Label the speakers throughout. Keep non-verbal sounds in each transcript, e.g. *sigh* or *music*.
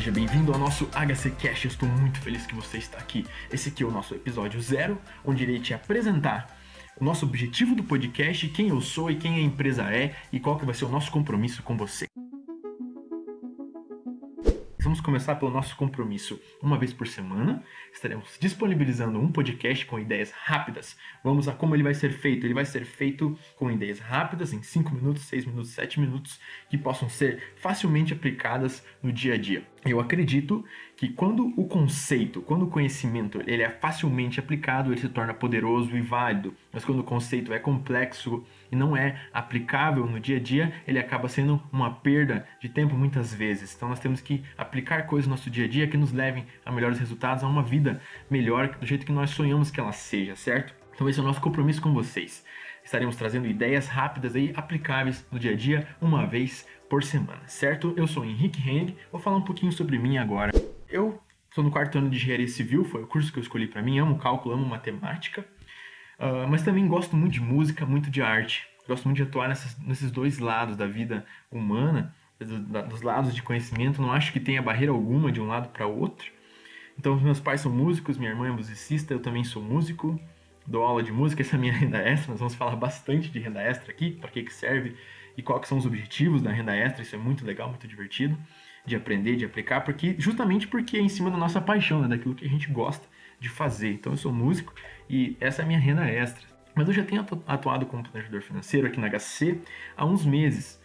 Speaker 1: seja bem-vindo ao nosso HC Cash. Estou muito feliz que você está aqui. Esse aqui é o nosso episódio zero, onde irei te apresentar o nosso objetivo do podcast, quem eu sou e quem a empresa é e qual que vai ser o nosso compromisso com você. Vamos começar pelo nosso compromisso. Uma vez por semana, estaremos disponibilizando um podcast com ideias rápidas. Vamos a como ele vai ser feito. Ele vai ser feito com ideias rápidas, em 5 minutos, 6 minutos, 7 minutos, que possam ser facilmente aplicadas no dia a dia. Eu acredito que quando o conceito, quando o conhecimento ele é facilmente aplicado, ele se torna poderoso e válido. Mas quando o conceito é complexo e não é aplicável no dia a dia, ele acaba sendo uma perda de tempo muitas vezes. Então nós temos que aplicar coisas no nosso dia a dia que nos levem a melhores resultados, a uma vida melhor do jeito que nós sonhamos que ela seja, certo? Então esse é o nosso compromisso com vocês. Estaremos trazendo ideias rápidas e aplicáveis no dia a dia, uma vez por semana, certo? Eu sou Henrique Heng, vou falar um pouquinho sobre mim agora. Eu estou no quarto ano de engenharia civil, foi o curso que eu escolhi para mim, amo cálculo, amo matemática, uh, mas também gosto muito de música, muito de arte. Gosto muito de atuar nessas, nesses dois lados da vida humana, dos lados de conhecimento, não acho que tenha barreira alguma de um lado para o outro. Então, meus pais são músicos, minha irmã é musicista, eu também sou músico, dou aula de música, essa é a minha *laughs* renda extra. Nós vamos falar bastante de renda extra aqui, para que, que serve e quais são os objetivos da renda extra. Isso é muito legal, muito divertido de aprender, de aplicar, porque justamente porque é em cima da nossa paixão, né, daquilo que a gente gosta de fazer. Então eu sou músico e essa é a minha renda extra. Mas eu já tenho atuado como planejador financeiro aqui na HC há uns meses.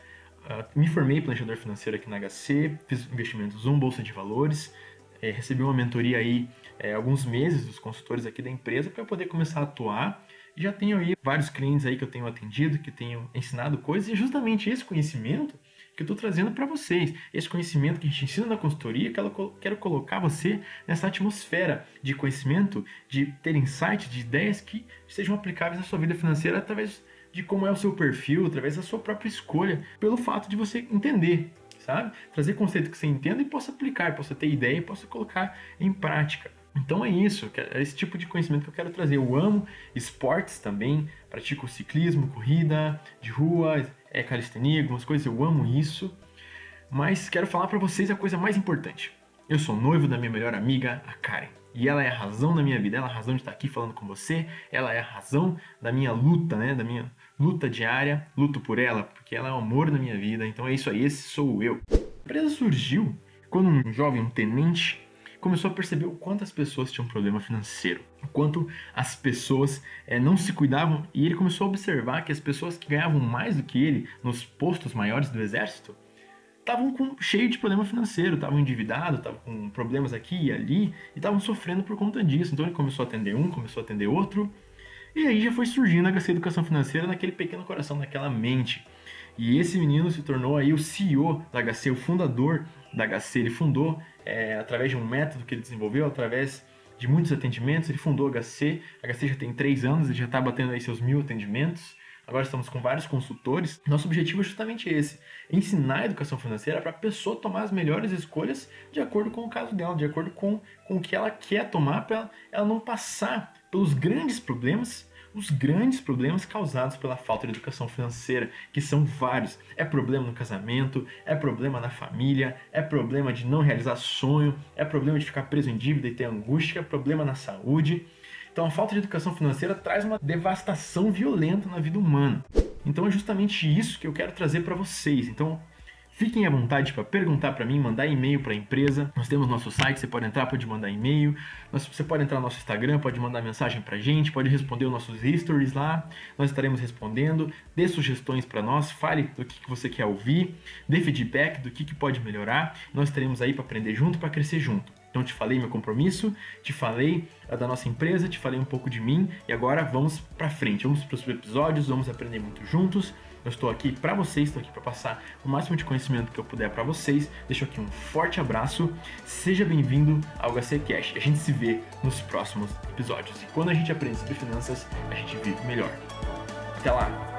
Speaker 1: Uh, me formei planejador financeiro aqui na HC, fiz investimentos um bolsa de valores, é, recebi uma mentoria aí é, alguns meses dos consultores aqui da empresa para poder começar a atuar. E já tenho aí vários clientes aí que eu tenho atendido, que tenho ensinado coisas, e é justamente esse conhecimento que eu estou trazendo para vocês. Esse conhecimento que a gente ensina na consultoria, que eu quero colocar você nessa atmosfera de conhecimento, de ter insights, de ideias que sejam aplicáveis na sua vida financeira através de como é o seu perfil, através da sua própria escolha, pelo fato de você entender, sabe? Trazer conceito que você entenda e possa aplicar, possa ter ideia e possa colocar em prática. Então é isso, é esse tipo de conhecimento que eu quero trazer. Eu amo esportes também, pratico ciclismo, corrida de rua, é calistenia, algumas coisas, eu amo isso. Mas quero falar para vocês a coisa mais importante. Eu sou noivo da minha melhor amiga, a Karen. E ela é a razão da minha vida, ela é a razão de estar aqui falando com você, ela é a razão da minha luta, né? Da minha luta diária, luto por ela, porque ela é o amor da minha vida. Então é isso aí, esse sou eu. A empresa surgiu quando um jovem, um tenente, começou a perceber o quanto as pessoas tinham problema financeiro, o quanto as pessoas é, não se cuidavam, e ele começou a observar que as pessoas que ganhavam mais do que ele nos postos maiores do exército estavam cheio de problema financeiro, estavam endividados, estavam com problemas aqui e ali, e estavam sofrendo por conta disso. Então ele começou a atender um, começou a atender outro, e aí já foi surgindo a HC Educação Financeira naquele pequeno coração, naquela mente. E esse menino se tornou aí o CEO da HC, o fundador da HC. Ele fundou é, através de um método que ele desenvolveu, através de muitos atendimentos. Ele fundou a HC. A HC já tem três anos, ele já está batendo aí seus mil atendimentos. Agora estamos com vários consultores. Nosso objetivo é justamente esse: ensinar a educação financeira para a pessoa tomar as melhores escolhas de acordo com o caso dela, de acordo com, com o que ela quer tomar, para ela, não passar pelos grandes problemas os grandes problemas causados pela falta de educação financeira, que são vários. É problema no casamento, é problema na família, é problema de não realizar sonho, é problema de ficar preso em dívida e ter angústia, é problema na saúde. Então a falta de educação financeira traz uma devastação violenta na vida humana. Então é justamente isso que eu quero trazer para vocês. Então Fiquem à vontade para perguntar para mim, mandar e-mail para a empresa. Nós temos nosso site, você pode entrar, pode mandar e-mail. Você pode entrar no nosso Instagram, pode mandar mensagem para a gente, pode responder os nossos stories lá. Nós estaremos respondendo. Dê sugestões para nós, fale do que, você quer ouvir, dê feedback do que, que pode melhorar. Nós estaremos aí para aprender junto, para crescer junto. Então te falei meu compromisso, te falei da nossa empresa, te falei um pouco de mim e agora vamos para frente. Vamos para os episódios, vamos aprender muito juntos. Eu estou aqui para vocês, estou aqui para passar o máximo de conhecimento que eu puder para vocês. Deixo aqui um forte abraço. Seja bem-vindo ao HC Cash. A gente se vê nos próximos episódios. E quando a gente aprende sobre finanças, a gente vive melhor. Até lá!